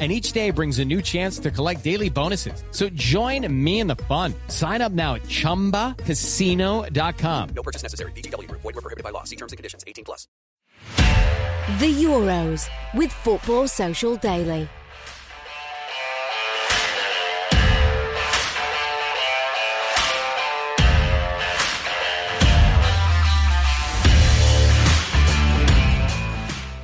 And each day brings a new chance to collect daily bonuses. So join me in the fun. Sign up now at chumbacasino.com. No purchase necessary. VGW Group. Void were prohibited by law. See terms and conditions. 18 plus. The Euros with Football Social Daily.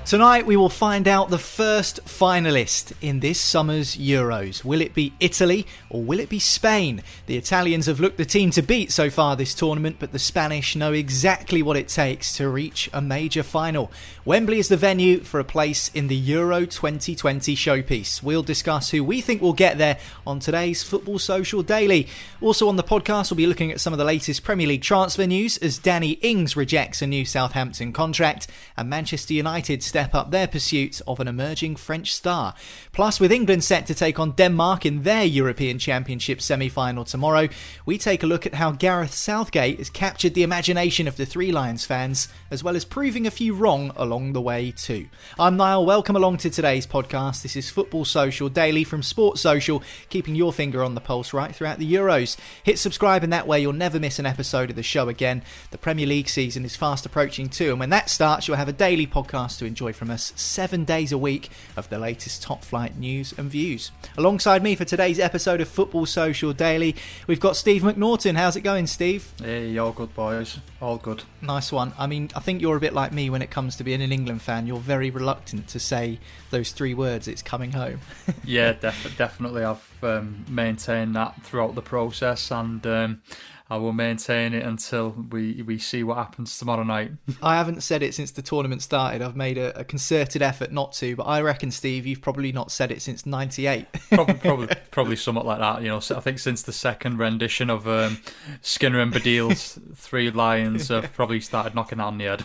Tonight, we will find out the first finalist in this summer's Euros. Will it be Italy or will it be Spain? The Italians have looked the team to beat so far this tournament, but the Spanish know exactly what it takes to reach a major final. Wembley is the venue for a place in the Euro 2020 showpiece. We'll discuss who we think will get there on today's Football Social Daily. Also on the podcast, we'll be looking at some of the latest Premier League transfer news as Danny Ings rejects a new Southampton contract and Manchester United step up their pursuit of an emerging French star. Plus, with England set to take on Denmark in their European Championship semi final tomorrow, we take a look at how Gareth Southgate has captured the imagination of the Three Lions fans, as well as proving a few wrong along the way, too. I'm Niall, welcome along to today's podcast. This is Football Social Daily from Sports Social, keeping your finger on the pulse right throughout the Euros. Hit subscribe, and that way you'll never miss an episode of the show again. The Premier League season is fast approaching, too, and when that starts, you'll have a daily podcast to enjoy from us seven days a week of the latest top flight news and views. Alongside me for today's episode of Football Social Daily, we've got Steve McNaughton. How's it going, Steve? Hey, all good, boys. All good. Nice one. I mean, I think you're a bit like me when it comes to being an England fan. You're very reluctant to say those three words, it's coming home. yeah, def- definitely. I've um, maintained that throughout the process and. Um, I will maintain it until we, we see what happens tomorrow night. I haven't said it since the tournament started. I've made a, a, concerted effort not to, but I reckon, Steve, you've probably not said it since '98. probably, probably, probably something like that. You know, I think since the second rendition of um, Skinner and Baddiel's Three Lions, I've probably started knocking that on the head.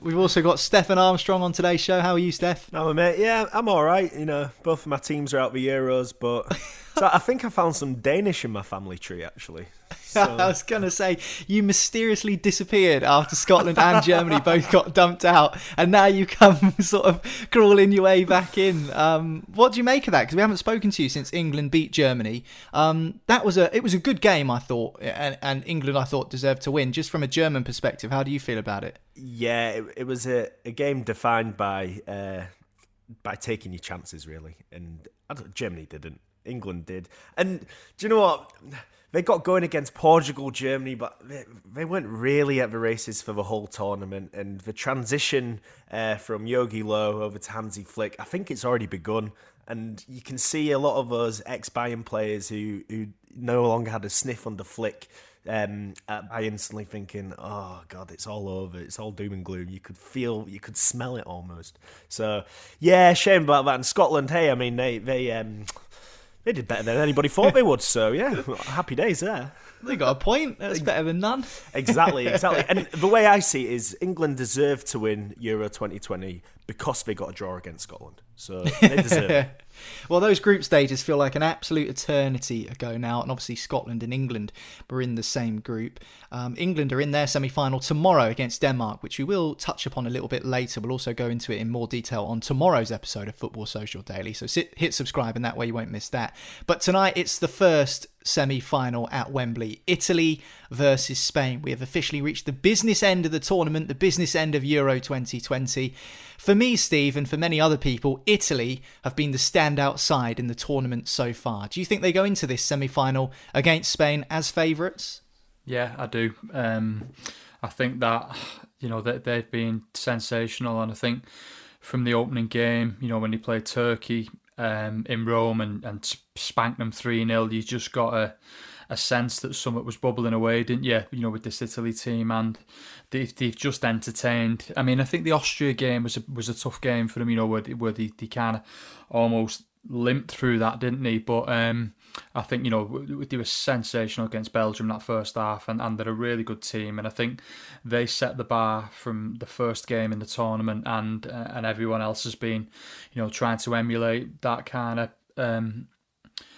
We've also got Stefan Armstrong on today's show. How are you, Steph? I'm a mate. Yeah, I'm all right. You know, both of my teams are out the Euros, but so I think I found some Danish in my family tree actually. So. I was going to say, you mysteriously disappeared after Scotland and Germany both got dumped out, and now you come sort of crawling your way back in. Um, what do you make of that? Because we haven't spoken to you since England beat Germany. Um, that was a it was a good game, I thought, and, and, England I thought deserved to win. Just from a German perspective, how do you feel about it? Yeah, it, it was a, a, game defined by uh, by taking your chances, really, and Germany didn't. England did. And do you know what? They got going against Portugal, Germany, but they, they weren't really at the races for the whole tournament. And the transition uh, from Jogi Löw over to Hansi Flick, I think it's already begun. And you can see a lot of those ex Bayern players who, who no longer had a sniff under Flick. Um, I instantly thinking, oh god, it's all over. It's all doom and gloom. You could feel, you could smell it almost. So yeah, shame about that. And Scotland, hey, I mean, they they um, they did better than anybody thought they would. So yeah, happy days there. They got a point. That's better than none. Exactly, exactly. and the way I see it is England deserved to win Euro 2020 because they got a draw against Scotland. So they deserve it. Well, those group stages feel like an absolute eternity ago now, and obviously Scotland and England were in the same group. Um, England are in their semi final tomorrow against Denmark, which we will touch upon a little bit later. We'll also go into it in more detail on tomorrow's episode of Football Social Daily. So sit, hit subscribe, and that way you won't miss that. But tonight it's the first semi final at Wembley Italy versus Spain. We have officially reached the business end of the tournament, the business end of Euro 2020. For me, Steve, and for many other people, Italy have been the standout side in the tournament so far. Do you think they go into this semi final against Spain as favourites? Yeah, I do. Um, I think that you know that they've been sensational, and I think from the opening game, you know when they played Turkey um, in Rome and, and spanked them three 0 you just got a a sense that something was bubbling away, didn't you? You know, with this Italy team, and they've, they've just entertained. I mean, I think the Austria game was a, was a tough game for them. You know, where they, where they, they kind of almost limped through that, didn't they? But um, I think you know they were sensational against Belgium that first half, and, and they're a really good team. And I think they set the bar from the first game in the tournament, and uh, and everyone else has been, you know, trying to emulate that kind of um,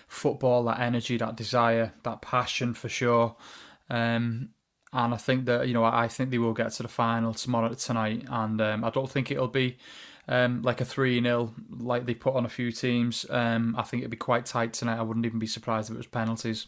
football, that energy, that desire, that passion for sure. Um, and I think that you know I think they will get to the final tomorrow tonight, and um, I don't think it'll be um, like a three 0 like they put on a few teams. Um, I think it'd be quite tight tonight. I wouldn't even be surprised if it was penalties.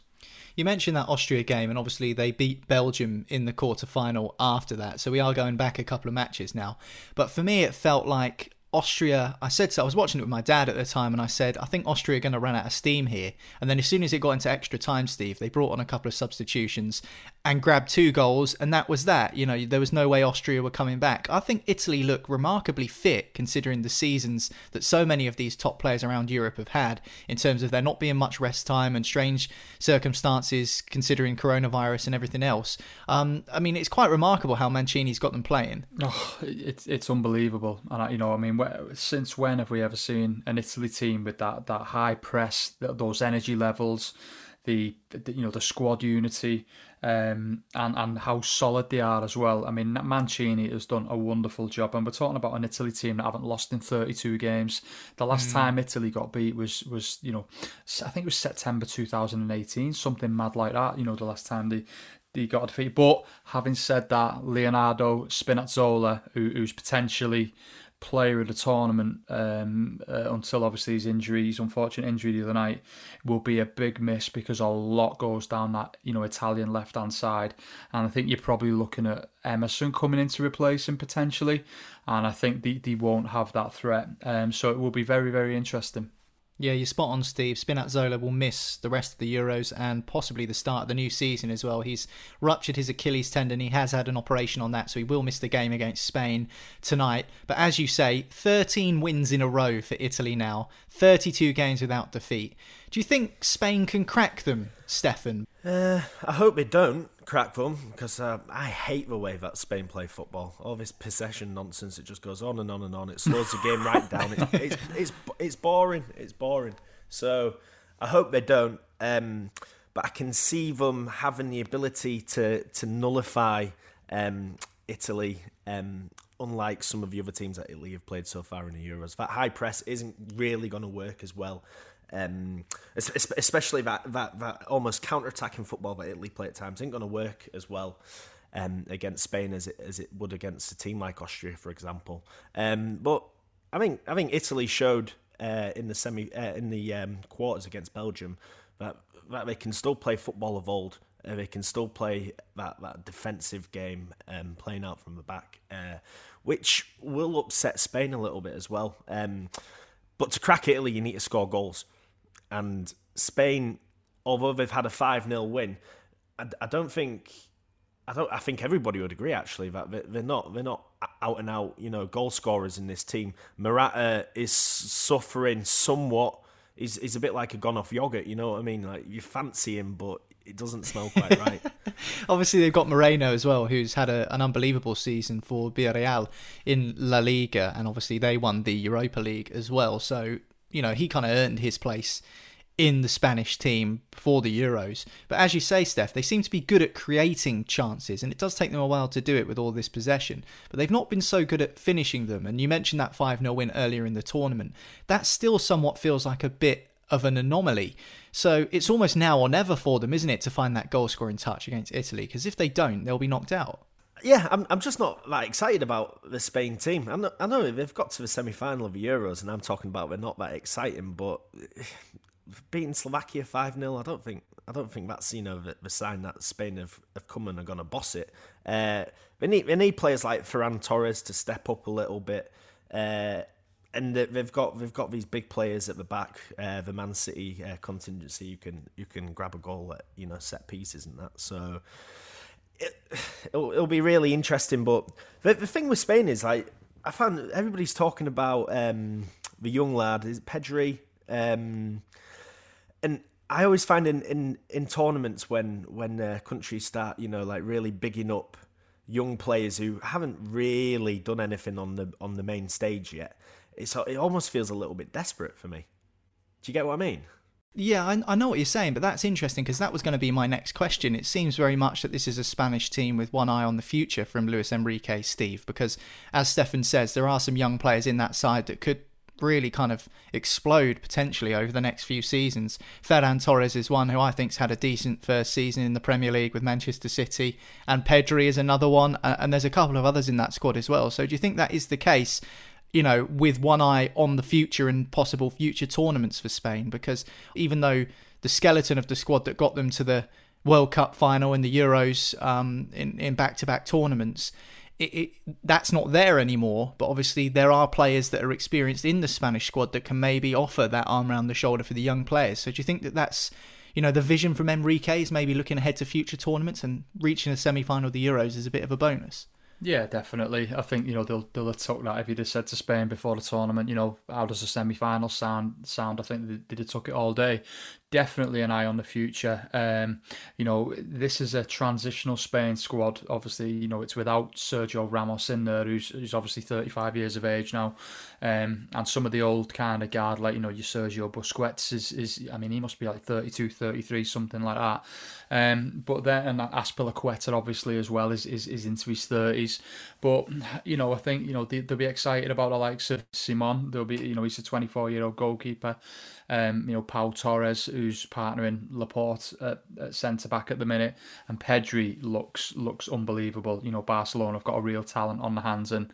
You mentioned that Austria game, and obviously they beat Belgium in the quarter final after that. So we are going back a couple of matches now. But for me, it felt like Austria, I said so. I was watching it with my dad at the time, and I said, I think Austria are going to run out of steam here. And then as soon as it got into extra time, Steve, they brought on a couple of substitutions and grabbed two goals, and that was that. You know, there was no way Austria were coming back. I think Italy look remarkably fit considering the seasons that so many of these top players around Europe have had in terms of there not being much rest time and strange circumstances considering coronavirus and everything else. Um, I mean, it's quite remarkable how Mancini's got them playing. Oh, it's it's unbelievable, and I, you know, I mean since when have we ever seen an Italy team with that that high press, those energy levels, the, the you know the squad unity, um, and and how solid they are as well. I mean, Mancini has done a wonderful job, and we're talking about an Italy team that haven't lost in 32 games. The last mm. time Italy got beat was was you know, I think it was September 2018, something mad like that. You know, the last time they they got a defeat. But having said that, Leonardo Spinazzola, who, who's potentially player of the tournament um, uh, until obviously his injury, his unfortunate injury the other night, will be a big miss because a lot goes down that you know Italian left hand side, and I think you're probably looking at Emerson coming in to replace him potentially, and I think they, they won't have that threat, um, so it will be very very interesting. Yeah, you're spot on, Steve. Spinazzola will miss the rest of the Euros and possibly the start of the new season as well. He's ruptured his Achilles tendon. He has had an operation on that, so he will miss the game against Spain tonight. But as you say, 13 wins in a row for Italy now, 32 games without defeat. Do you think Spain can crack them, Stefan? Uh, I hope they don't crack them because uh, I hate the way that Spain play football. All this possession nonsense, it just goes on and on and on. It slows the game right down. It, it's, it's, it's boring. It's boring. So I hope they don't. Um, but I can see them having the ability to to nullify um, Italy. Um, unlike some of the other teams that Italy have played so far in the Euros, that high press isn't really going to work as well um, especially that, that, that almost counter-attacking football that Italy play at times ain't going to work as well um, against Spain as it as it would against a team like Austria, for example. Um, but I think I think Italy showed uh, in the semi uh, in the um, quarters against Belgium that that they can still play football of old. Uh, they can still play that, that defensive game, um, playing out from the back, uh, which will upset Spain a little bit as well. Um, but to crack Italy, you need to score goals and Spain, although they've had a five 0 win, I, I, don't think. I don't. I think everybody would agree actually that they're not. They're not out and out. You know, goal scorers in this team. Morata is suffering somewhat. He's, he's a bit like a gone off yogurt. You know what I mean? Like you fancy him, but it doesn't smell quite right. Obviously, they've got Moreno as well, who's had a, an unbelievable season for Villarreal in La Liga, and obviously they won the Europa League as well. So you know, he kind of earned his place in the Spanish team for the Euros. But as you say, Steph, they seem to be good at creating chances, and it does take them a while to do it with all this possession. But they've not been so good at finishing them. And you mentioned that 5 0 win earlier in the tournament. That still somewhat feels like a bit of an anomaly. So it's almost now or never for them, isn't it, to find that goal scoring touch against Italy? Because if they don't, they'll be knocked out. Yeah, I'm, I'm just not that excited about the Spain team. I know, I know they've got to the semi final of the Euros, and I'm talking about they're not that exciting, but beating Slovakia five 0 I don't think I don't think that's you know the, the sign that Spain have, have come and are going to boss it. Uh, they need they need players like Ferran Torres to step up a little bit, uh, and they've got they've got these big players at the back. Uh, the Man City uh, contingency, you can you can grab a goal at you know set pieces and that. So it, it'll, it'll be really interesting. But the, the thing with Spain is like I found everybody's talking about um, the young lad is Pedri. Um, and I always find in, in, in tournaments when when uh, countries start, you know, like really bigging up young players who haven't really done anything on the on the main stage yet, it's it almost feels a little bit desperate for me. Do you get what I mean? Yeah, I, I know what you're saying, but that's interesting because that was going to be my next question. It seems very much that this is a Spanish team with one eye on the future from Luis Enrique, Steve, because as Stefan says, there are some young players in that side that could really kind of explode potentially over the next few seasons. Ferran Torres is one who I think's had a decent first season in the Premier League with Manchester City, and Pedri is another one, and there's a couple of others in that squad as well. So do you think that is the case? You know, with one eye on the future and possible future tournaments for Spain, because even though the skeleton of the squad that got them to the World Cup final and the Euros um, in in back to back tournaments it, it, that's not there anymore. But obviously, there are players that are experienced in the Spanish squad that can maybe offer that arm around the shoulder for the young players. So do you think that that's you know the vision from Enrique is maybe looking ahead to future tournaments and reaching a semi final of the Euros is a bit of a bonus? Yeah, definitely. I think you know they'll they'll have took that if you'd have said to Spain before the tournament. You know, how does the semi final sound? Sound? I think they, they'd have took it all day definitely an eye on the future. Um, you know, this is a transitional Spain squad. Obviously, you know, it's without Sergio Ramos in there, who's, who's obviously 35 years of age now. Um, and some of the old kind of guard, like, you know, your Sergio Busquets is, is, I mean, he must be like 32, 33, something like that. Um, but then, and Azpilicueta obviously as well is, is, is into his 30s. But, you know, I think, you know, they, they'll be excited about the likes of Simon. They'll be, you know, he's a 24 year old goalkeeper. Um, you know, Pau Torres, who's partnering Laporte at, at centre back at the minute, and Pedri looks looks unbelievable. You know, Barcelona have got a real talent on the hands, and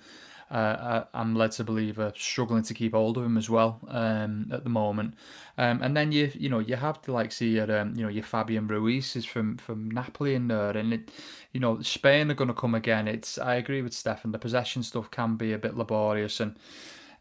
uh, I'm led to believe are struggling to keep hold of him as well um, at the moment. Um, and then you you know you have to like see your um, you know your Fabian Ruiz is from from Napoli in there, and it, you know Spain are going to come again. It's I agree with Stefan. The possession stuff can be a bit laborious and.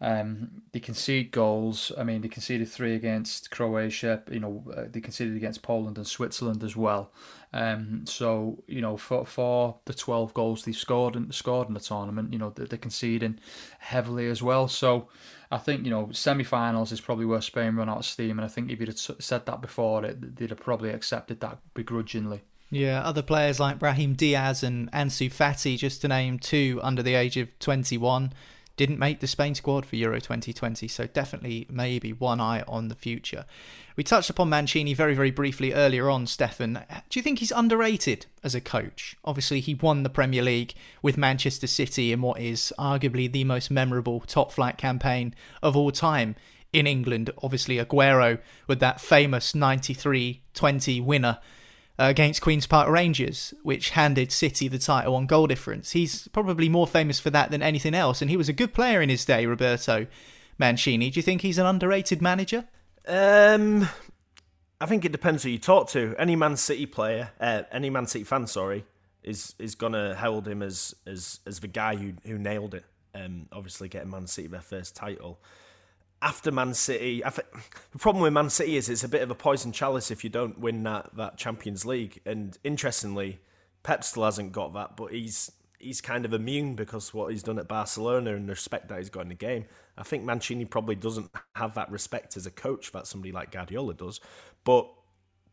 Um, they concede goals. I mean, they conceded three against Croatia. You know, uh, they conceded against Poland and Switzerland as well. Um, so you know, for for the twelve goals they scored and scored in the tournament, you know, they're, they're conceding heavily as well. So I think you know, semi-finals is probably where Spain run out of steam. And I think if you'd have said that before, it, they'd have probably accepted that begrudgingly. Yeah, other players like Brahim Diaz and Ansu Fati, just to name two under the age of 21, didn't make the Spain squad for Euro 2020, so definitely maybe one eye on the future. We touched upon Mancini very, very briefly earlier on, Stefan. Do you think he's underrated as a coach? Obviously, he won the Premier League with Manchester City in what is arguably the most memorable top flight campaign of all time in England. Obviously, Aguero with that famous 93 20 winner against Queen's Park Rangers, which handed City the title on goal difference. He's probably more famous for that than anything else, and he was a good player in his day, Roberto Mancini. Do you think he's an underrated manager? Um, I think it depends who you talk to. Any Man City player, uh, any Man City fan, sorry, is is gonna hold him as as as the guy who who nailed it. Um, obviously getting Man City their first title after Man City, th- the problem with Man City is it's a bit of a poison chalice if you don't win that, that Champions League. And interestingly, Pep still hasn't got that, but he's he's kind of immune because what he's done at Barcelona and the respect that he's got in the game. I think Mancini probably doesn't have that respect as a coach that somebody like Guardiola does, but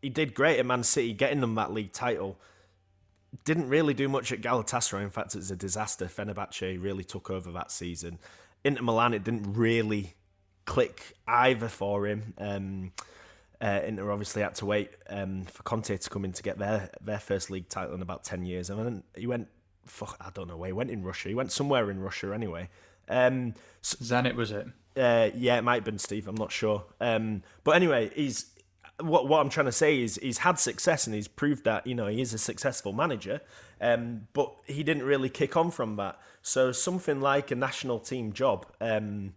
he did great at Man City, getting them that league title. Didn't really do much at Galatasaray. In fact, it's a disaster. Fenerbahce really took over that season. Inter Milan, it didn't really click either for him. Um, Uh, Inter obviously had to wait um, for Conte to come in to get their their first league title in about ten years, and then he went. Fuck, I don't know where he went in Russia. He went somewhere in Russia anyway. Um, so, Zenit was it? uh, yeah, it might have been Steve. I'm not sure. Um, but anyway, he's what what I'm trying to say is he's had success and he's proved that you know he is a successful manager. Um, but he didn't really kick on from that. So something like a national team job um,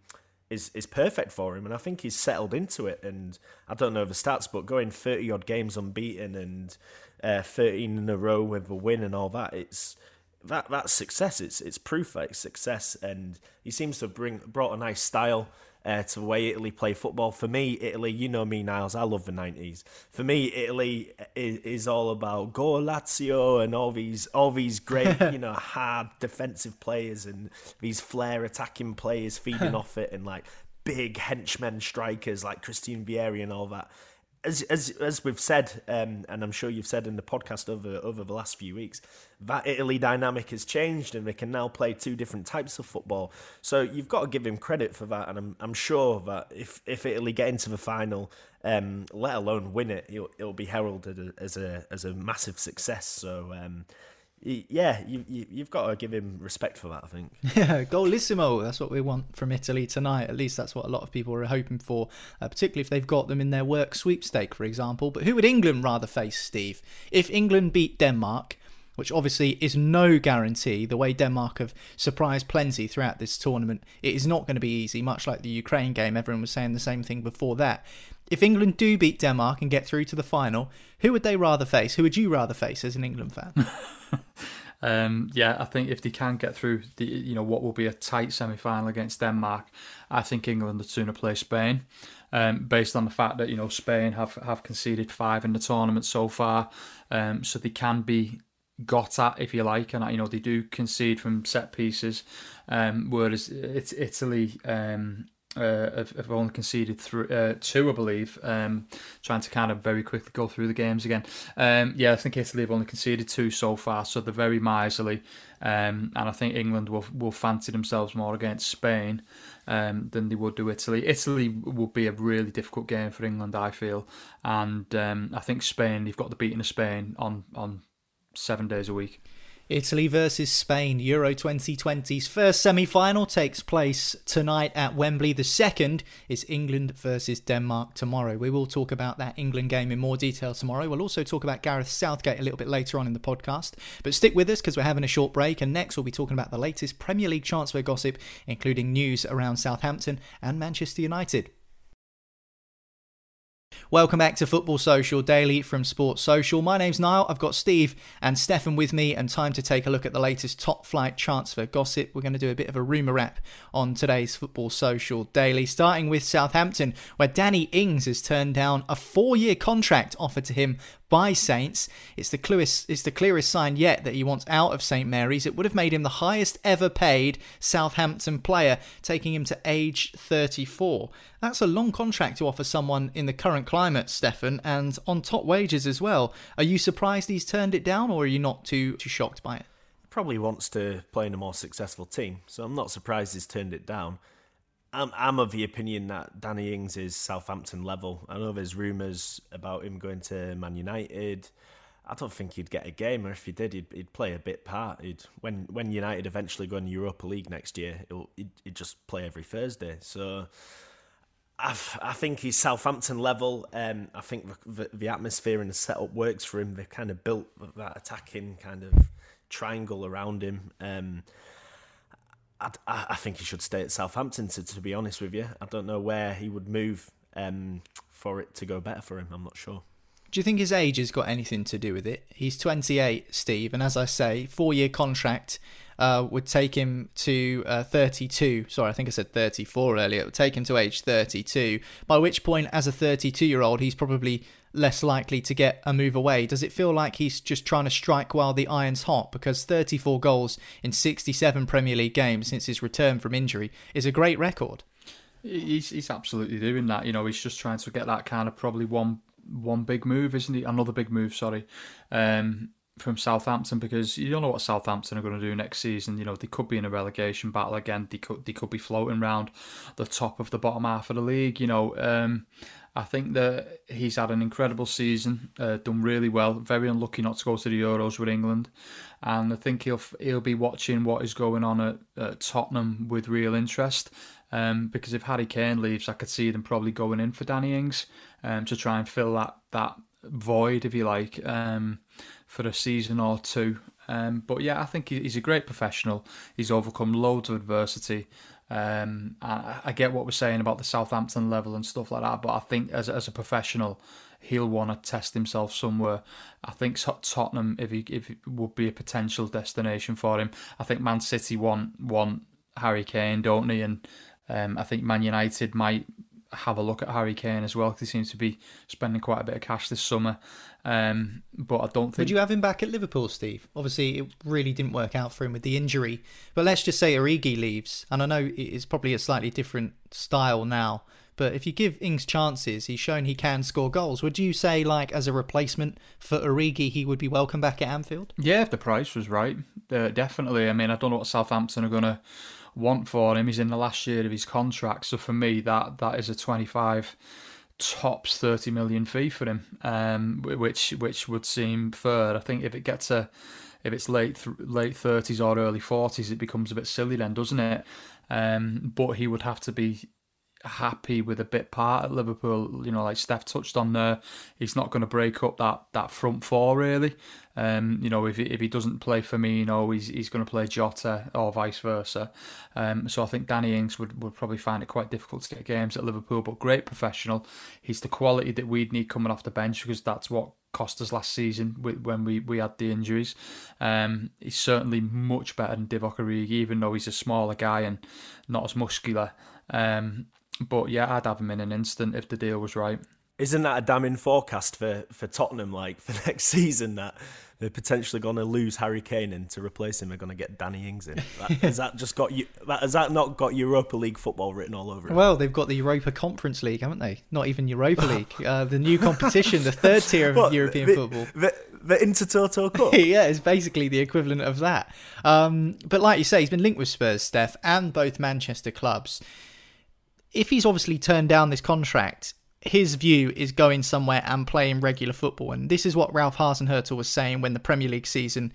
is is perfect for him, and I think he's settled into it. And I don't know the stats, but going 30 odd games unbeaten and uh, 13 in a row with a win and all that, it's that that's success. It's it's proof that it's success, and he seems to bring brought a nice style uh, to the way Italy play football. For me, Italy, you know me, Niles. I love the nineties. For me, Italy is, is all about Go Lazio and all these all these great, you know, hard defensive players and these flair attacking players feeding off it, and like big henchmen strikers like Christian Vieri and all that as as as we've said, um, and I'm sure you've said in the podcast over over the last few weeks, that Italy dynamic has changed, and they can now play two different types of football. So you've got to give him credit for that, and I'm I'm sure that if if Italy get into the final, um, let alone win it, it'll, it'll be heralded as a as a massive success. So. Um, yeah, you, you, have got to give him respect for that, I think. Yeah, golissimo. That's what we want from Italy tonight. At least that's what a lot of people are hoping for, uh, particularly if they've got them in their work sweepstake, for example. But who would England rather face, Steve? If England beat Denmark, which obviously is no guarantee, the way Denmark have surprised plenty throughout this tournament, it is not going to be easy, much like the Ukraine game. Everyone was saying the same thing before that. If England do beat Denmark and get through to the final, who would they rather face? Who would you rather face as an England fan? um, yeah, I think if they can get through the, you know, what will be a tight semi-final against Denmark, I think England would sooner play Spain. Um, based on the fact that you know Spain have have conceded five in the tournament so far, um, so they can be got at if you like, and you know they do concede from set pieces, um, whereas it's Italy um, uh, have, only conceded through, uh, two, I believe, um, trying to kind of very quickly go through the games again. Um, yeah, I think Italy have only conceded two so far, so they're very miserly. Um, and I think England will will fancy themselves more against Spain um, than they would do Italy. Italy will be a really difficult game for England, I feel, and um, I think Spain. You've got the beating of Spain on on seven days a week. Italy versus Spain, Euro 2020's first semi final takes place tonight at Wembley. The second is England versus Denmark tomorrow. We will talk about that England game in more detail tomorrow. We'll also talk about Gareth Southgate a little bit later on in the podcast. But stick with us because we're having a short break, and next we'll be talking about the latest Premier League transfer gossip, including news around Southampton and Manchester United. Welcome back to Football Social Daily from Sports Social. My name's Niall. I've got Steve and Stefan with me, and time to take a look at the latest top flight transfer gossip. We're going to do a bit of a rumour wrap on today's Football Social Daily, starting with Southampton, where Danny Ings has turned down a four year contract offered to him by Saints. It's the clearest, it's the clearest sign yet that he wants out of St Mary's. It would have made him the highest ever paid Southampton player, taking him to age 34. That's a long contract to offer someone in the current climate, Stefan, and on top wages as well. Are you surprised he's turned it down, or are you not too, too shocked by it? Probably wants to play in a more successful team, so I'm not surprised he's turned it down. I'm, I'm of the opinion that Danny Ings is Southampton level. I know there's rumours about him going to Man United. I don't think he'd get a game, or if he did, he'd, he'd play a bit part. He'd, when when United eventually go in Europa League next year, he'd, he'd just play every Thursday. So I, I think he's Southampton level. Um, I think the, the, the atmosphere and the setup works for him. They've kind of built that attacking kind of triangle around him. Um, I, I, think he should stay at Southampton. To, to be honest with you, I don't know where he would move um, for it to go better for him. I'm not sure. Do you think his age has got anything to do with it? He's 28, Steve, and as I say, four-year contract uh, would take him to uh, 32. Sorry, I think I said 34 earlier. It would take him to age 32. By which point, as a 32-year-old, he's probably less likely to get a move away? Does it feel like he's just trying to strike while the iron's hot? Because 34 goals in 67 Premier League games since his return from injury is a great record. He's he's absolutely doing that. You know, he's just trying to get that kind of probably one one big move, isn't he? Another big move, sorry. Um, from Southampton because you don't know what Southampton are going to do next season. You know they could be in a relegation battle again. They could they could be floating around the top of the bottom half of the league. You know, um, I think that he's had an incredible season, uh, done really well. Very unlucky not to go to the Euros with England, and I think he'll he'll be watching what is going on at, at Tottenham with real interest. Um, because if Harry Kane leaves, I could see them probably going in for Danny Ings um, to try and fill that that void, if you like, um, for a season or two. Um, but yeah, I think he's a great professional. He's overcome loads of adversity. Um, I, I, get what we're saying about the Southampton level and stuff like that, but I think as as a professional, he'll want to test himself somewhere. I think Tottenham, if he if it would be a potential destination for him. I think Man City want want Harry Kane, don't they? And um, I think Man United might have a look at Harry Kane as well because he seems to be spending quite a bit of cash this summer. Um, but I don't think. Would you have him back at Liverpool, Steve? Obviously, it really didn't work out for him with the injury. But let's just say Origi leaves, and I know it's probably a slightly different style now. But if you give Ings chances, he's shown he can score goals. Would you say, like, as a replacement for Origi, he would be welcome back at Anfield? Yeah, if the price was right, uh, definitely. I mean, I don't know what Southampton are going to want for him. He's in the last year of his contract, so for me, that that is a twenty-five tops 30 million fee for him, um, which which would seem fair. I think if it gets a if it's late late 30s or early 40s, it becomes a bit silly then, doesn't it? Um, but he would have to be happy with a bit part at Liverpool. You know, like Steph touched on there, he's not going to break up that, that front four really. Um, you know, if he, if he doesn't play for me, Firmino, he's he's going to play Jota or vice versa. Um, so I think Danny Ings would, would probably find it quite difficult to get games at Liverpool, but great professional. He's the quality that we'd need coming off the bench because that's what cost us last season when we, we had the injuries. Um, he's certainly much better than Divock Origi, even though he's a smaller guy and not as muscular. Um, but yeah, I'd have him in an instant if the deal was right. Isn't that a damning forecast for, for Tottenham? Like for next season, that they're potentially going to lose Harry Kane and to replace him, they're going to get Danny Ings in. That, has that just got you? That, has that not got Europa League football written all over it? Well, they've got the Europa Conference League, haven't they? Not even Europa League, uh, the new competition, the third tier of what, European the, football. The, the Intertoto Cup. yeah, it's basically the equivalent of that. Um, but like you say, he's been linked with Spurs, Steph, and both Manchester clubs if he's obviously turned down this contract, his view is going somewhere and playing regular football. And this is what Ralph Hasenhüttl was saying when the Premier League season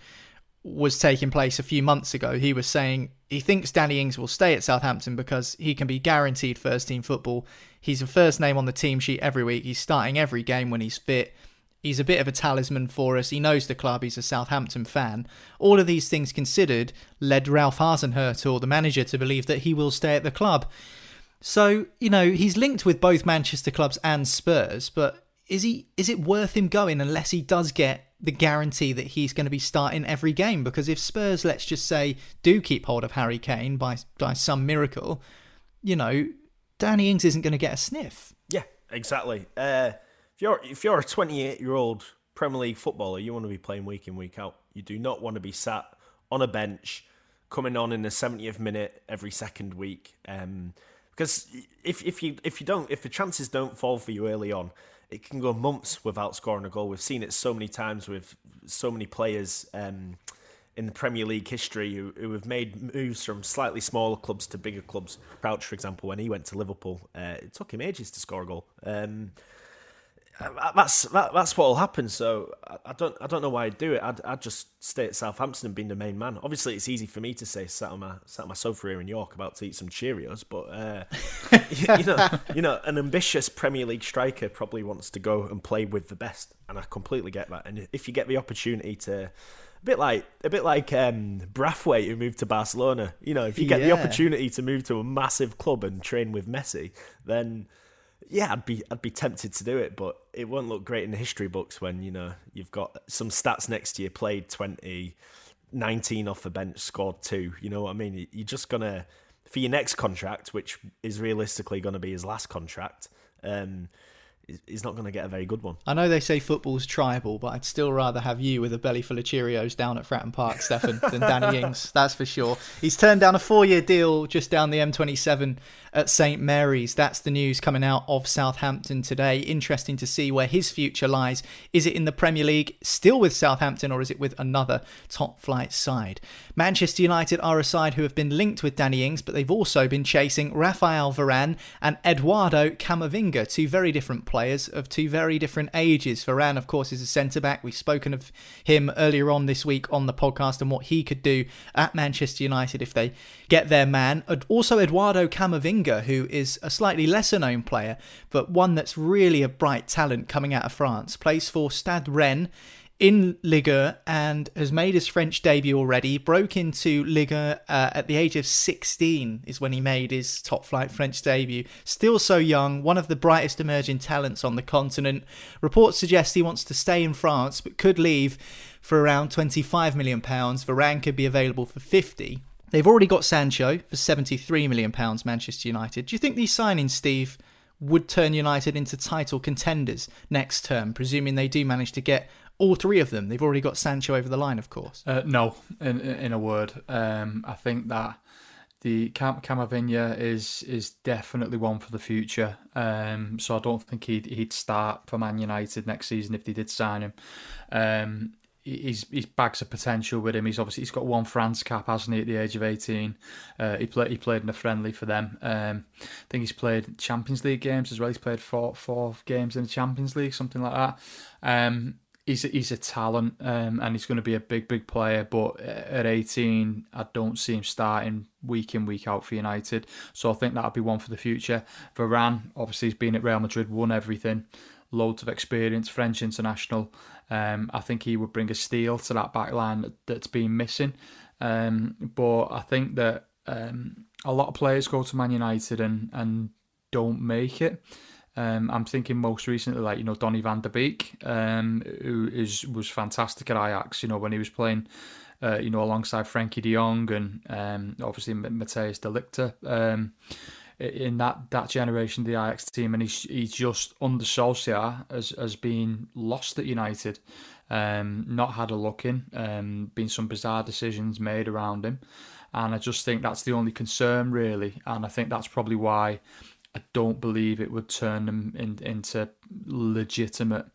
was taking place a few months ago. He was saying he thinks Danny Ings will stay at Southampton because he can be guaranteed first team football. He's a first name on the team sheet every week. He's starting every game when he's fit. He's a bit of a talisman for us. He knows the club. He's a Southampton fan. All of these things considered led Ralph Hasenhüttl, the manager, to believe that he will stay at the club. So, you know, he's linked with both Manchester clubs and Spurs, but is he is it worth him going unless he does get the guarantee that he's going to be starting every game? Because if Spurs, let's just say, do keep hold of Harry Kane by by some miracle, you know, Danny Ings isn't going to get a sniff. Yeah, exactly. Uh, if you're if you're a 28 year old Premier League footballer, you want to be playing week in week out. You do not want to be sat on a bench, coming on in the 70th minute every second week. Um, because if if you if you don't if the chances don't fall for you early on, it can go months without scoring a goal. We've seen it so many times with so many players um, in the Premier League history who, who, have made moves from slightly smaller clubs to bigger clubs. Crouch, for example, when he went to Liverpool, uh, it took him ages to score a goal. Um, that's that, that's what will happen. So I, I, don't I don't know why I'd do it. I'd, I'd just stay at Southampton and be the main man. Obviously, it's easy for me to say sat on my sat on my sofa here in York about to eat some Cheerios, but uh, you, you, know you know an ambitious Premier League striker probably wants to go and play with the best, and I completely get that. And if you get the opportunity to a bit like a bit like um, Braithwaite who moved to Barcelona. You know, if you get yeah. the opportunity to move to a massive club and train with Messi, then yeah, I'd be I'd be tempted to do it, but it won't look great in the history books when you know you've got some stats next to you. Played 20, 19 off the bench, scored two. You know what I mean? You're just gonna for your next contract, which is realistically going to be his last contract. Um, he's not going to get a very good one. I know they say football's tribal, but I'd still rather have you with a belly full of Cheerios down at Fratton Park, Stefan, than Danny Ings. That's for sure. He's turned down a four-year deal just down the M27 at St Mary's. That's the news coming out of Southampton today. Interesting to see where his future lies. Is it in the Premier League, still with Southampton, or is it with another top-flight side? Manchester United are a side who have been linked with Danny Ings, but they've also been chasing Rafael Varane and Eduardo Camavinga, two very different players players of two very different ages. Varane, of course, is a centre back. We've spoken of him earlier on this week on the podcast and what he could do at Manchester United if they get their man. Also, Eduardo Camavinga, who is a slightly lesser known player, but one that's really a bright talent coming out of France, plays for Stade Rennes in Ligue and has made his French debut already. Broke into Ligue uh, at the age of 16 is when he made his top flight French debut. Still so young, one of the brightest emerging talents on the continent. Reports suggest he wants to stay in France but could leave for around 25 million pounds. Varane could be available for 50. They've already got Sancho for 73 million pounds Manchester United. Do you think these signings Steve would turn United into title contenders next term, presuming they do manage to get all three of them. They've already got Sancho over the line, of course. Uh, no, in in a word, um, I think that the Cam- Camavinga is is definitely one for the future. Um, so I don't think he'd he'd start for Man United next season if they did sign him. Um, he's he's bags of potential with him. He's obviously he's got one France cap, hasn't he? At the age of eighteen, uh, he played he played in a friendly for them. Um, I think he's played Champions League games as well. He's played four four games in the Champions League, something like that. Um, he's a, he's a talent um, and he's going to be a big big player but at 18 I don't see him starting week in week out for United. So I think that'll be one for the future. Varane obviously he's been at Real Madrid won everything. Loads of experience French international. Um, I think he would bring a steel to that back line that's been missing. Um, but I think that um, a lot of players go to Man United and, and don't make it um, I'm thinking most recently, like you know, Donny Van der Beek, um, who is was fantastic at Ajax. You know, when he was playing, uh, you know, alongside Frankie De Jong and um, obviously Matthijs de Ligt. Um, in that, that generation, the Ajax team, and he's he's just under Solskjaer has has been lost at United, um, not had a look in, um, been some bizarre decisions made around him, and I just think that's the only concern really, and I think that's probably why I don't believe it would turn them in, into legitimate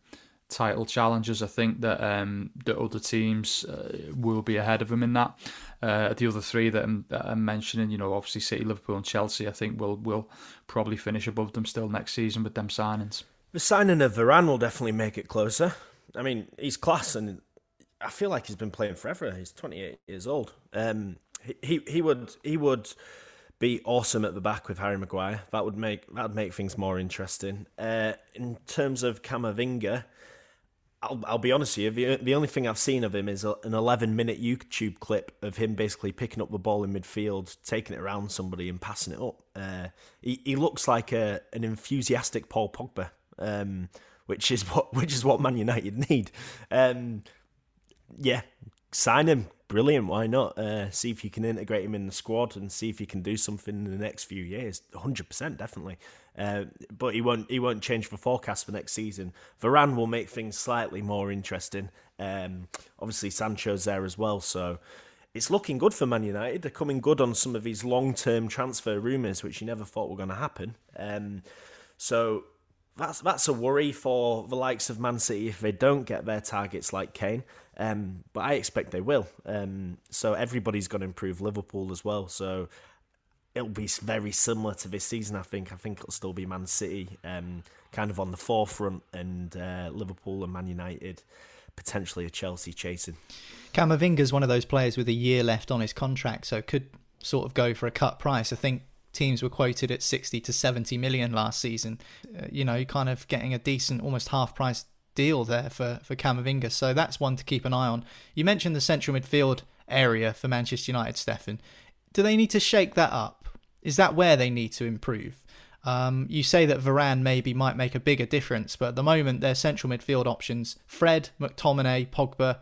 title challengers. I think that um, the other teams uh, will be ahead of them in that. Uh, the other three that I'm, that I'm, mentioning, you know, obviously City, Liverpool, and Chelsea, I think will will probably finish above them still next season with them signings. The signing of Varane will definitely make it closer. I mean, he's class, and I feel like he's been playing forever. He's 28 years old. Um, he, he he would he would be awesome at the back with Harry Maguire. That would make that would make things more interesting. Uh, in terms of Camavinga, I'll, I'll be honest with you. The, the only thing I've seen of him is a, an 11 minute YouTube clip of him basically picking up the ball in midfield, taking it around somebody, and passing it up. Uh, he, he looks like a, an enthusiastic Paul Pogba, um, which is what which is what Man United need. Um, yeah, sign him, brilliant. Why not? Uh, see if you can integrate him in the squad and see if he can do something in the next few years. Hundred percent, definitely. Uh, but he won't. He won't change the forecast for next season. Varane will make things slightly more interesting. Um, obviously, Sancho's there as well, so it's looking good for Man United. They're coming good on some of these long-term transfer rumours, which you never thought were going to happen. Um, so that's that's a worry for the likes of Man City if they don't get their targets like Kane. Um, but I expect they will. Um, so everybody's going to improve Liverpool as well. So it'll be very similar to this season. I think. I think it'll still be Man City, um, kind of on the forefront, and uh, Liverpool and Man United, potentially a Chelsea chasing. Camavinga's one of those players with a year left on his contract, so could sort of go for a cut price. I think teams were quoted at 60 to 70 million last season. Uh, you know, kind of getting a decent, almost half price deal there for, for Camavinga. So that's one to keep an eye on. You mentioned the central midfield area for Manchester United, Stefan. Do they need to shake that up? Is that where they need to improve? Um, you say that Varane maybe might make a bigger difference, but at the moment their central midfield options Fred, McTominay, Pogba,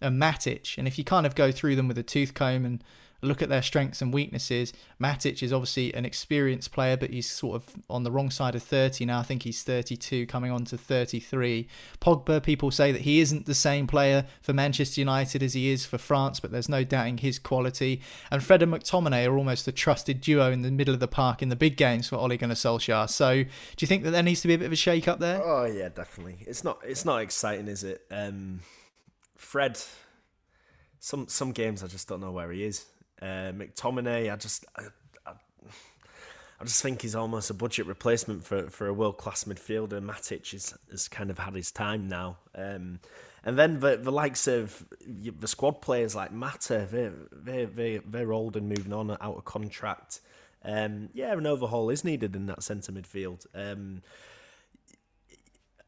and Matic. And if you kind of go through them with a tooth comb and look at their strengths and weaknesses. Matic is obviously an experienced player, but he's sort of on the wrong side of 30 now. I think he's 32, coming on to 33. Pogba, people say that he isn't the same player for Manchester United as he is for France, but there's no doubting his quality. And Fred and McTominay are almost a trusted duo in the middle of the park in the big games for Ole Gunnar Solskjaer. So, do you think that there needs to be a bit of a shake up there? Oh yeah, definitely. It's not. It's not exciting, is it? Um, Fred. Some some games I just don't know where he is. Uh, McTominay, I just. I, I, I just think he's almost a budget replacement for, for a world class midfielder. Matic is, has kind of had his time now. Um, and then the, the likes of the squad players like Mata, they're, they're, they're, they're old and moving on out of contract. Um, yeah, an overhaul is needed in that centre midfield. Um,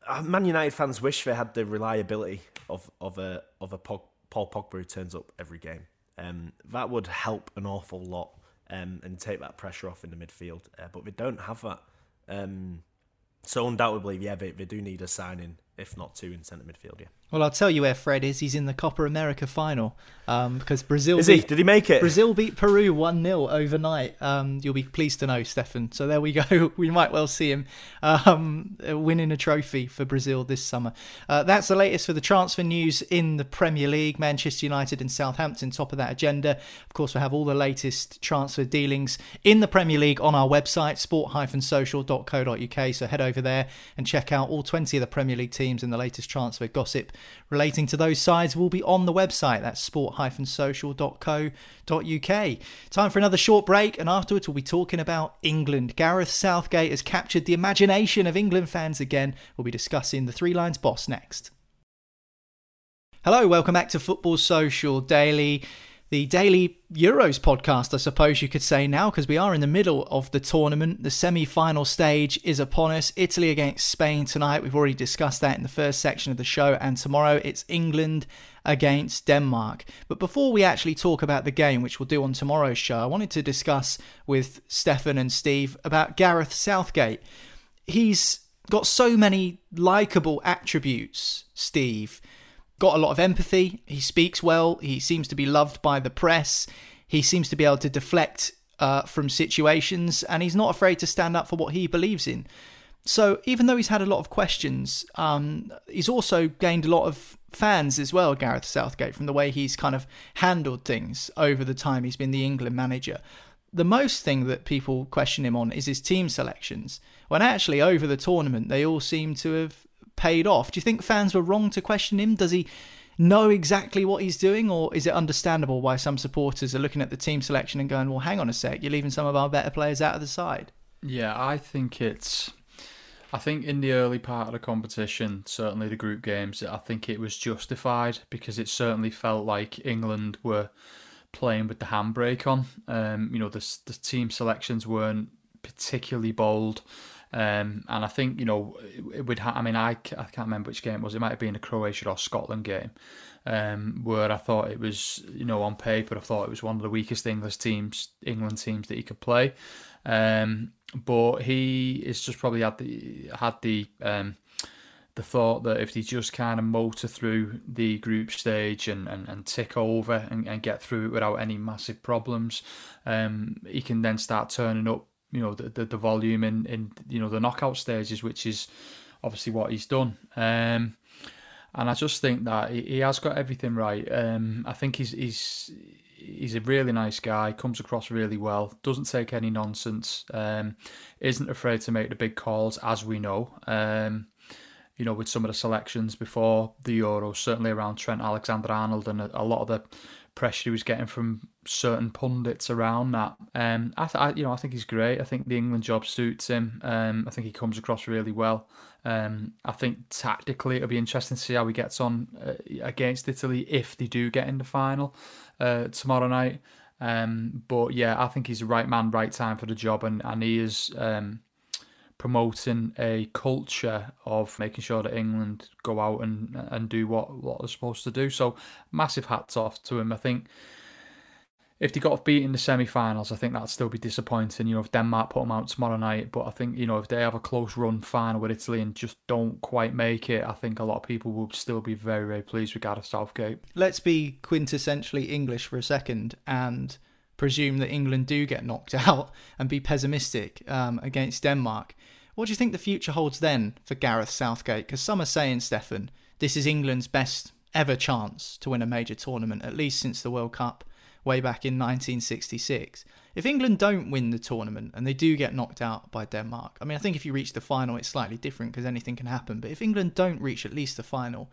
uh, Man United fans wish they had the reliability of of a of a Paul Pogba who turns up every game. Um, that would help an awful lot um, and take that pressure off in the midfield. Uh, but they don't have that. Um, so undoubtedly, yeah, they, they do need a signing, if not two, in centre midfield. Yeah. Well, I'll tell you where Fred is. He's in the Copa América final um, because Brazil. Is he? Did he make it? Brazil beat Peru 1 0 overnight. Um, you'll be pleased to know, Stefan. So there we go. We might well see him um, winning a trophy for Brazil this summer. Uh, that's the latest for the transfer news in the Premier League. Manchester United and Southampton, top of that agenda. Of course, we have all the latest transfer dealings in the Premier League on our website, sport-social.co.uk. So head over there and check out all 20 of the Premier League teams and the latest transfer gossip relating to those sides will be on the website. That's sport-social.co.uk. Time for another short break, and afterwards we'll be talking about England. Gareth Southgate has captured the imagination of England fans again. We'll be discussing the Three Lions boss next. Hello, welcome back to Football Social Daily the daily Euros podcast, I suppose you could say now, because we are in the middle of the tournament. The semi final stage is upon us. Italy against Spain tonight. We've already discussed that in the first section of the show. And tomorrow it's England against Denmark. But before we actually talk about the game, which we'll do on tomorrow's show, I wanted to discuss with Stefan and Steve about Gareth Southgate. He's got so many likable attributes, Steve got a lot of empathy. He speaks well. He seems to be loved by the press. He seems to be able to deflect uh, from situations, and he's not afraid to stand up for what he believes in. So even though he's had a lot of questions, um, he's also gained a lot of fans as well, Gareth Southgate, from the way he's kind of handled things over the time he's been the England manager. The most thing that people question him on is his team selections, when actually over the tournament they all seem to have paid off. Do you think fans were wrong to question him? Does he know exactly what he's doing, or is it understandable why some supporters are looking at the team selection and going, well, hang on a sec, you're leaving some of our better players out of the side? Yeah, I think it's. I think in the early part of the competition, certainly the group games, I think it was justified because it certainly felt like England were playing with the handbrake on. Um, you know, the, the team selections weren't particularly bold. Um, and I think you know it would. Ha- I mean, I, I can't remember which game it was. It might have been a Croatia or Scotland game, um, where I thought it was you know on paper I thought it was one of the weakest English teams, England teams that he could play. Um, but he is just probably had the had the um, the thought that if he just kind of motor through the group stage and, and, and tick over and, and get through it without any massive problems, um, he can then start turning up you know the, the, the volume in, in you know the knockout stages, which is obviously what he's done. Um, and I just think that he, he has got everything right. Um, I think he's he's he's a really nice guy, comes across really well, doesn't take any nonsense, um, isn't afraid to make the big calls, as we know. Um, you know, with some of the selections before the Euros, certainly around Trent Alexander-Arnold and a, a lot of the pressure he was getting from certain pundits around that. Um, I, th- I, you know, I think he's great. I think the England job suits him. Um, I think he comes across really well. Um, I think tactically it'll be interesting to see how he gets on uh, against Italy if they do get in the final uh, tomorrow night. Um, but yeah, I think he's the right man, right time for the job, and and he is um, promoting a culture of making sure that England go out and and do what what they're supposed to do. So massive hats off to him. I think if they got beat in the semi-finals, I think that'd still be disappointing. You know, if Denmark put them out tomorrow night, but I think you know if they have a close run final with Italy and just don't quite make it, I think a lot of people will still be very very pleased with Gareth Southgate. Let's be quintessentially English for a second and presume that England do get knocked out and be pessimistic um, against Denmark. What do you think the future holds then for Gareth Southgate? Because some are saying, Stefan, this is England's best ever chance to win a major tournament, at least since the World Cup way back in 1966. If England don't win the tournament and they do get knocked out by Denmark, I mean, I think if you reach the final, it's slightly different because anything can happen. But if England don't reach at least the final,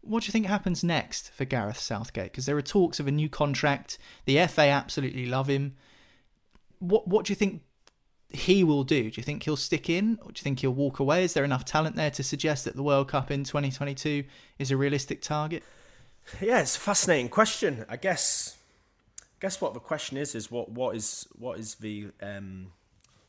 what do you think happens next for Gareth Southgate? Because there are talks of a new contract. The FA absolutely love him. What What do you think he will do? Do you think he'll stick in, or do you think he'll walk away? Is there enough talent there to suggest that the World Cup in 2022 is a realistic target? Yeah, it's a fascinating question. I guess. Guess what the question is is what what is what is the um,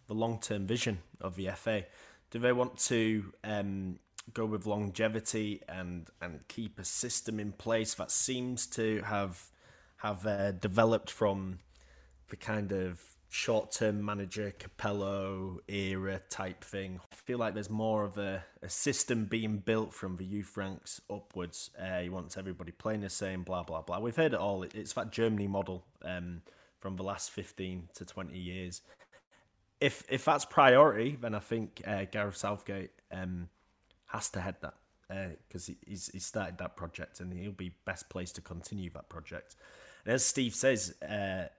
the long term vision of the FA? Do they want to um, go with longevity and and keep a system in place that seems to have have uh, developed from the kind of short term manager Capello era type thing. I feel like there's more of a, a system being built from the youth ranks upwards. Uh, he wants everybody playing the same, blah blah blah. We've heard it all. It's that Germany model um, from the last fifteen to twenty years. If if that's priority, then I think uh, Gareth Southgate um, has to head that because uh, he's, he's started that project and he'll be best placed to continue that project. And as Steve says, uh,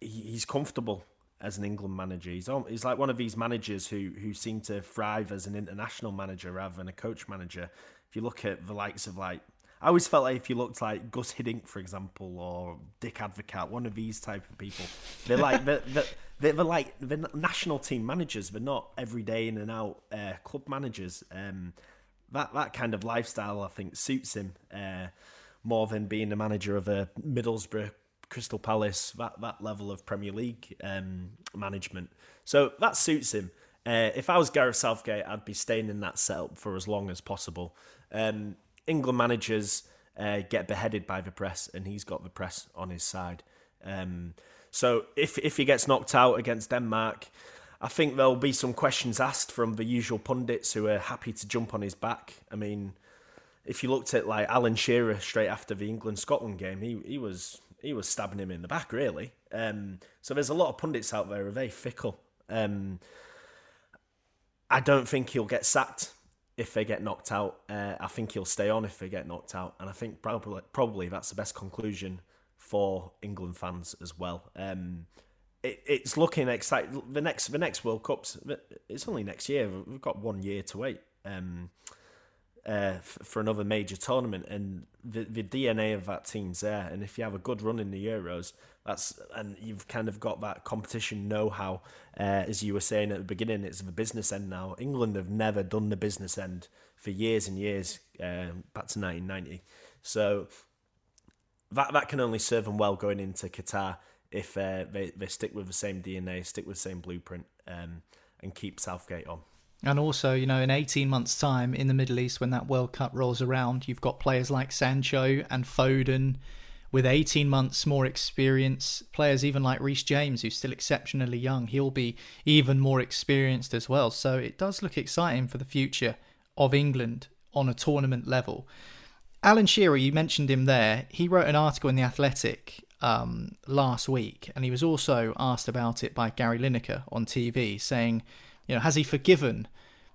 he's comfortable as an England manager. He's he's like one of these managers who who seem to thrive as an international manager rather than a coach manager. If you look at the likes of like. I always felt like if you looked like Guus Hiddink, for example, or Dick Advocaat, one of these type of people, they're like they're, they're, they're like the national team managers. They're not everyday in and out uh, club managers. Um, that that kind of lifestyle, I think, suits him uh, more than being the manager of a Middlesbrough, Crystal Palace, that that level of Premier League um, management. So that suits him. Uh, if I was Gareth Southgate, I'd be staying in that setup for as long as possible. Um, England managers uh, get beheaded by the press, and he's got the press on his side. Um, so if if he gets knocked out against Denmark, I think there'll be some questions asked from the usual pundits who are happy to jump on his back. I mean, if you looked at like Alan Shearer straight after the England Scotland game, he he was he was stabbing him in the back really. Um, so there's a lot of pundits out there who are very fickle. Um, I don't think he'll get sacked if they get knocked out. Uh, I think he'll stay on if they get knocked out, and I think probably probably that's the best conclusion for England fans as well. Um, it, it's looking exciting. The next the next World Cups it's only next year. We've got one year to wait um, uh, for another major tournament, and the the DNA of that team's there. And if you have a good run in the Euros, that's and you've kind of got that competition know-how. Uh, as you were saying at the beginning, it's the business end now. England have never done the business end for years and years, um, back to 1990. So that that can only serve them well going into Qatar if uh, they they stick with the same DNA, stick with the same blueprint, um, and keep Southgate on. And also, you know, in 18 months' time in the Middle East, when that World Cup rolls around, you've got players like Sancho and Foden with 18 months more experience. Players even like Reece James, who's still exceptionally young, he'll be even more experienced as well. So it does look exciting for the future of England on a tournament level. Alan Shearer, you mentioned him there. He wrote an article in The Athletic um, last week, and he was also asked about it by Gary Lineker on TV, saying, you know, has he forgiven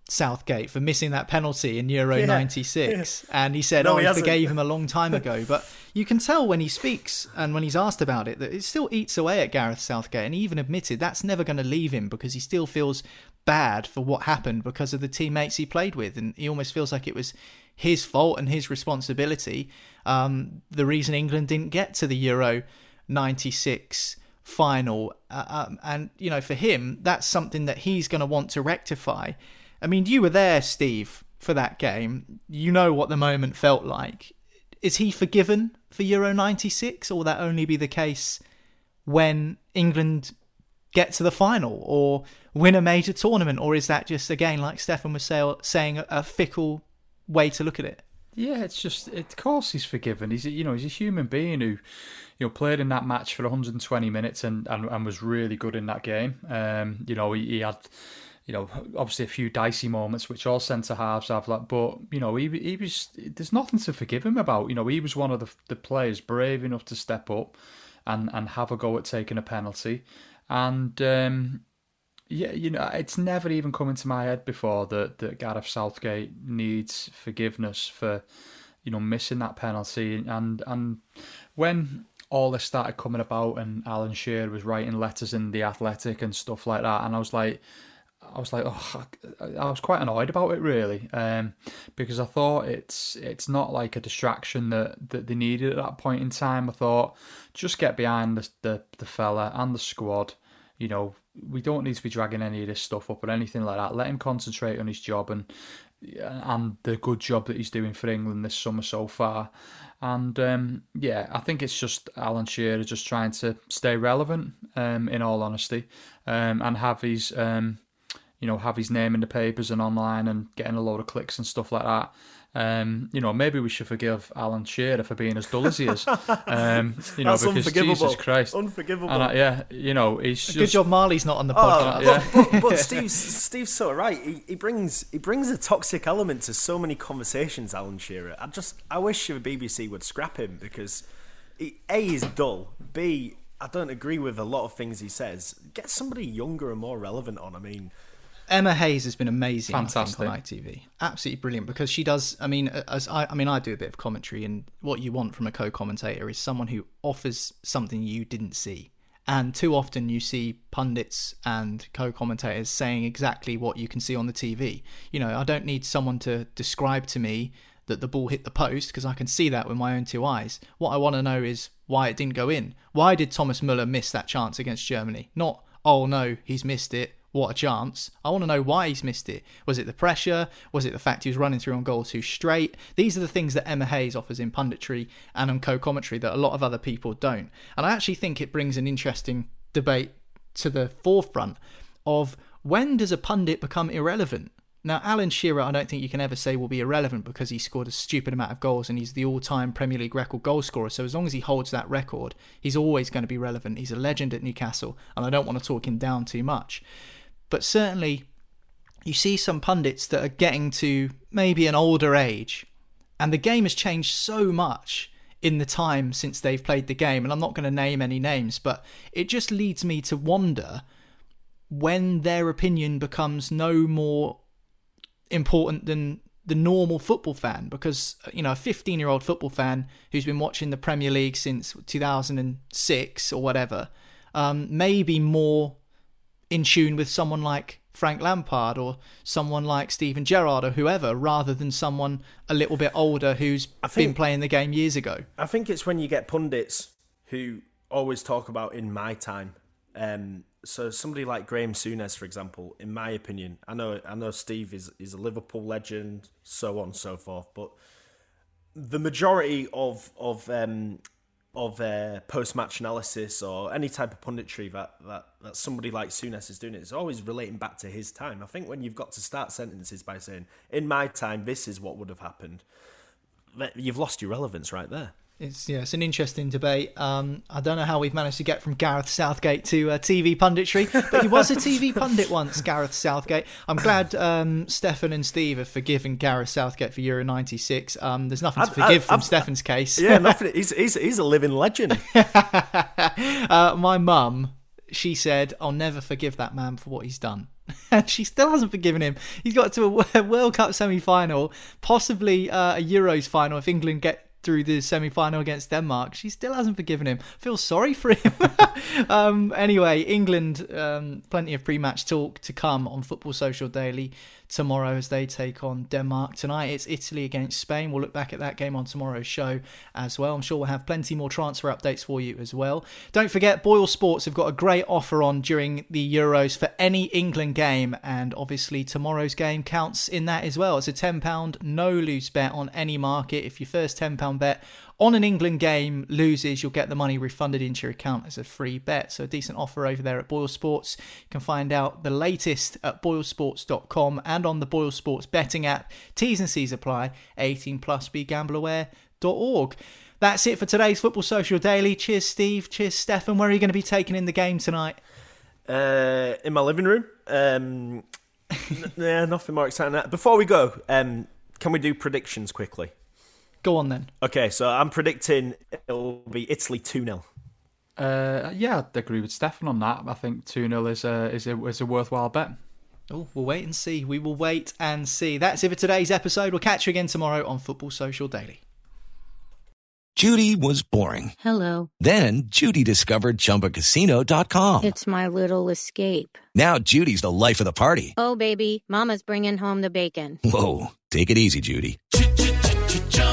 Southgate for missing that penalty in Euro yeah. 96? And he said, no, oh, he, he forgave him a long time ago. but you can tell when he speaks and when he's asked about it that it still eats away at Gareth Southgate. And he even admitted that's never going to leave him because he still feels bad for what happened because of the teammates he played with. And he almost feels like it was his fault and his responsibility. Um, the reason England didn't get to the Euro 96 final. Uh, um, and, you know, for him, that's something that he's going to want to rectify. I mean, you were there, Steve, for that game. You know what the moment felt like. Is he forgiven for Euro 96, or will that only be the case when England get to the final or win a major tournament? Or is that just, again, like Stefan was say- saying, a fickle way to look at it. Yeah, it's just, of course, he's forgiven. He's, you know, he's a human being who, you know, played in that match for 120 minutes and, and, and was really good in that game. Um, you know, he, he had, you know, obviously a few dicey moments, which all centre halves have. Like, but you know, he he was. There's nothing to forgive him about. You know, he was one of the the players brave enough to step up and and have a go at taking a penalty. And um, yeah, you know, it's never even come into my head before that that Gareth Southgate needs forgiveness for you know missing that penalty and and when all this started coming about and Alan Shearer was writing letters in the Athletic and stuff like that and I was like I was like, oh, I was quite annoyed about it really, um, because I thought it's it's not like a distraction that, that they needed at that point in time. I thought just get behind the, the the fella and the squad. You know, we don't need to be dragging any of this stuff up or anything like that. Let him concentrate on his job and and the good job that he's doing for England this summer so far. And um, yeah, I think it's just Alan Shearer just trying to stay relevant, um, in all honesty, um, and have his um, you know, have his name in the papers and online and getting a load of clicks and stuff like that. Um, you know, maybe we should forgive Alan Shearer for being as dull as he is. Um, you know, That's because Jesus Christ, unforgivable. And I, yeah, you know, he's just, Good job, Marley's not on the Oh, podcast. yeah. but, but, but Steve's Steve's so right. He, he brings he brings a toxic element to so many conversations. Alan Shearer. I just I wish the BBC would scrap him because he, a he's dull. B I don't agree with a lot of things he says. Get somebody younger and more relevant on. I mean, Emma Hayes has been amazing think, Fantastic. on ITV. Absolutely brilliant because she does. I mean, as I, I mean, I do a bit of commentary, and what you want from a co-commentator is someone who offers something you didn't see. And too often you see pundits and co-commentators saying exactly what you can see on the TV. You know, I don't need someone to describe to me that the ball hit the post because I can see that with my own two eyes. What I want to know is why it didn't go in. Why did Thomas Muller miss that chance against Germany? Not, oh no, he's missed it. What a chance. I want to know why he's missed it. Was it the pressure? Was it the fact he was running through on goal too straight? These are the things that Emma Hayes offers in punditry and on co commentary that a lot of other people don't. And I actually think it brings an interesting debate to the forefront of when does a pundit become irrelevant? Now, Alan Shearer, I don't think you can ever say will be irrelevant because he scored a stupid amount of goals and he's the all time Premier League record goal scorer. So, as long as he holds that record, he's always going to be relevant. He's a legend at Newcastle, and I don't want to talk him down too much. But certainly, you see some pundits that are getting to maybe an older age, and the game has changed so much in the time since they've played the game. And I'm not going to name any names, but it just leads me to wonder when their opinion becomes no more important than the normal football fan because you know a 15 year old football fan who's been watching the Premier League since 2006 or whatever um, may be more in tune with someone like Frank Lampard or someone like Steven Gerrard or whoever rather than someone a little bit older who's I think- been playing the game years ago. I think it's when you get pundits who always talk about in my time. Um, so somebody like Graham Souness, for example, in my opinion, I know I know Steve is is a Liverpool legend, so on and so forth, but the majority of of um, of uh, post match analysis or any type of punditry that, that that somebody like Souness is doing is always relating back to his time. I think when you've got to start sentences by saying, "In my time, this is what would have happened," you've lost your relevance right there. It's yeah, it's an interesting debate. Um, I don't know how we've managed to get from Gareth Southgate to uh, TV punditry, but he was a TV pundit once, Gareth Southgate. I'm glad um, Stefan and Steve have forgiven Gareth Southgate for Euro '96. Um, there's nothing to I've- forgive I've- from I've- Stefan's case. Yeah, nothing. He's, he's, he's a living legend. uh, my mum, she said, "I'll never forgive that man for what he's done." And she still hasn't forgiven him. He's got to a World Cup semi-final, possibly uh, a Euros final if England get through the semi-final against Denmark. She still hasn't forgiven him. Feel sorry for him. um, anyway, England, um, plenty of pre-match talk to come on Football Social Daily tomorrow as they take on Denmark. Tonight it's Italy against Spain. We'll look back at that game on tomorrow's show as well. I'm sure we'll have plenty more transfer updates for you as well. Don't forget, Boyle Sports have got a great offer on during the Euros for any England game, and obviously tomorrow's game counts in that as well. It's a £10 no lose bet on any market. If your first £10 bet on an England game loses, you'll get the money refunded into your account as a free bet. So a decent offer over there at Boyle Sports. You can find out the latest at boylesports.com and on the Boyle Sports betting app. T's and C's apply. 18 plus begambleaware.org. That's it for today's Football Social Daily. Cheers, Steve. Cheers, Stefan. Where are you going to be taking in the game tonight? uh, in my living room. Um, n- yeah, nothing more exciting than that. Before we go, um, can we do predictions quickly? Go on then. Okay, so I'm predicting it'll be Italy 2 0. Uh, yeah, I'd agree with Stefan on that. I think 2 0 is a, is, a, is a worthwhile bet. Oh, we'll wait and see. We will wait and see. That's it for today's episode. We'll catch you again tomorrow on Football Social Daily. Judy was boring. Hello. Then Judy discovered ChumbaCasino.com. It's my little escape. Now Judy's the life of the party. Oh, baby, Mama's bringing home the bacon. Whoa, take it easy, Judy.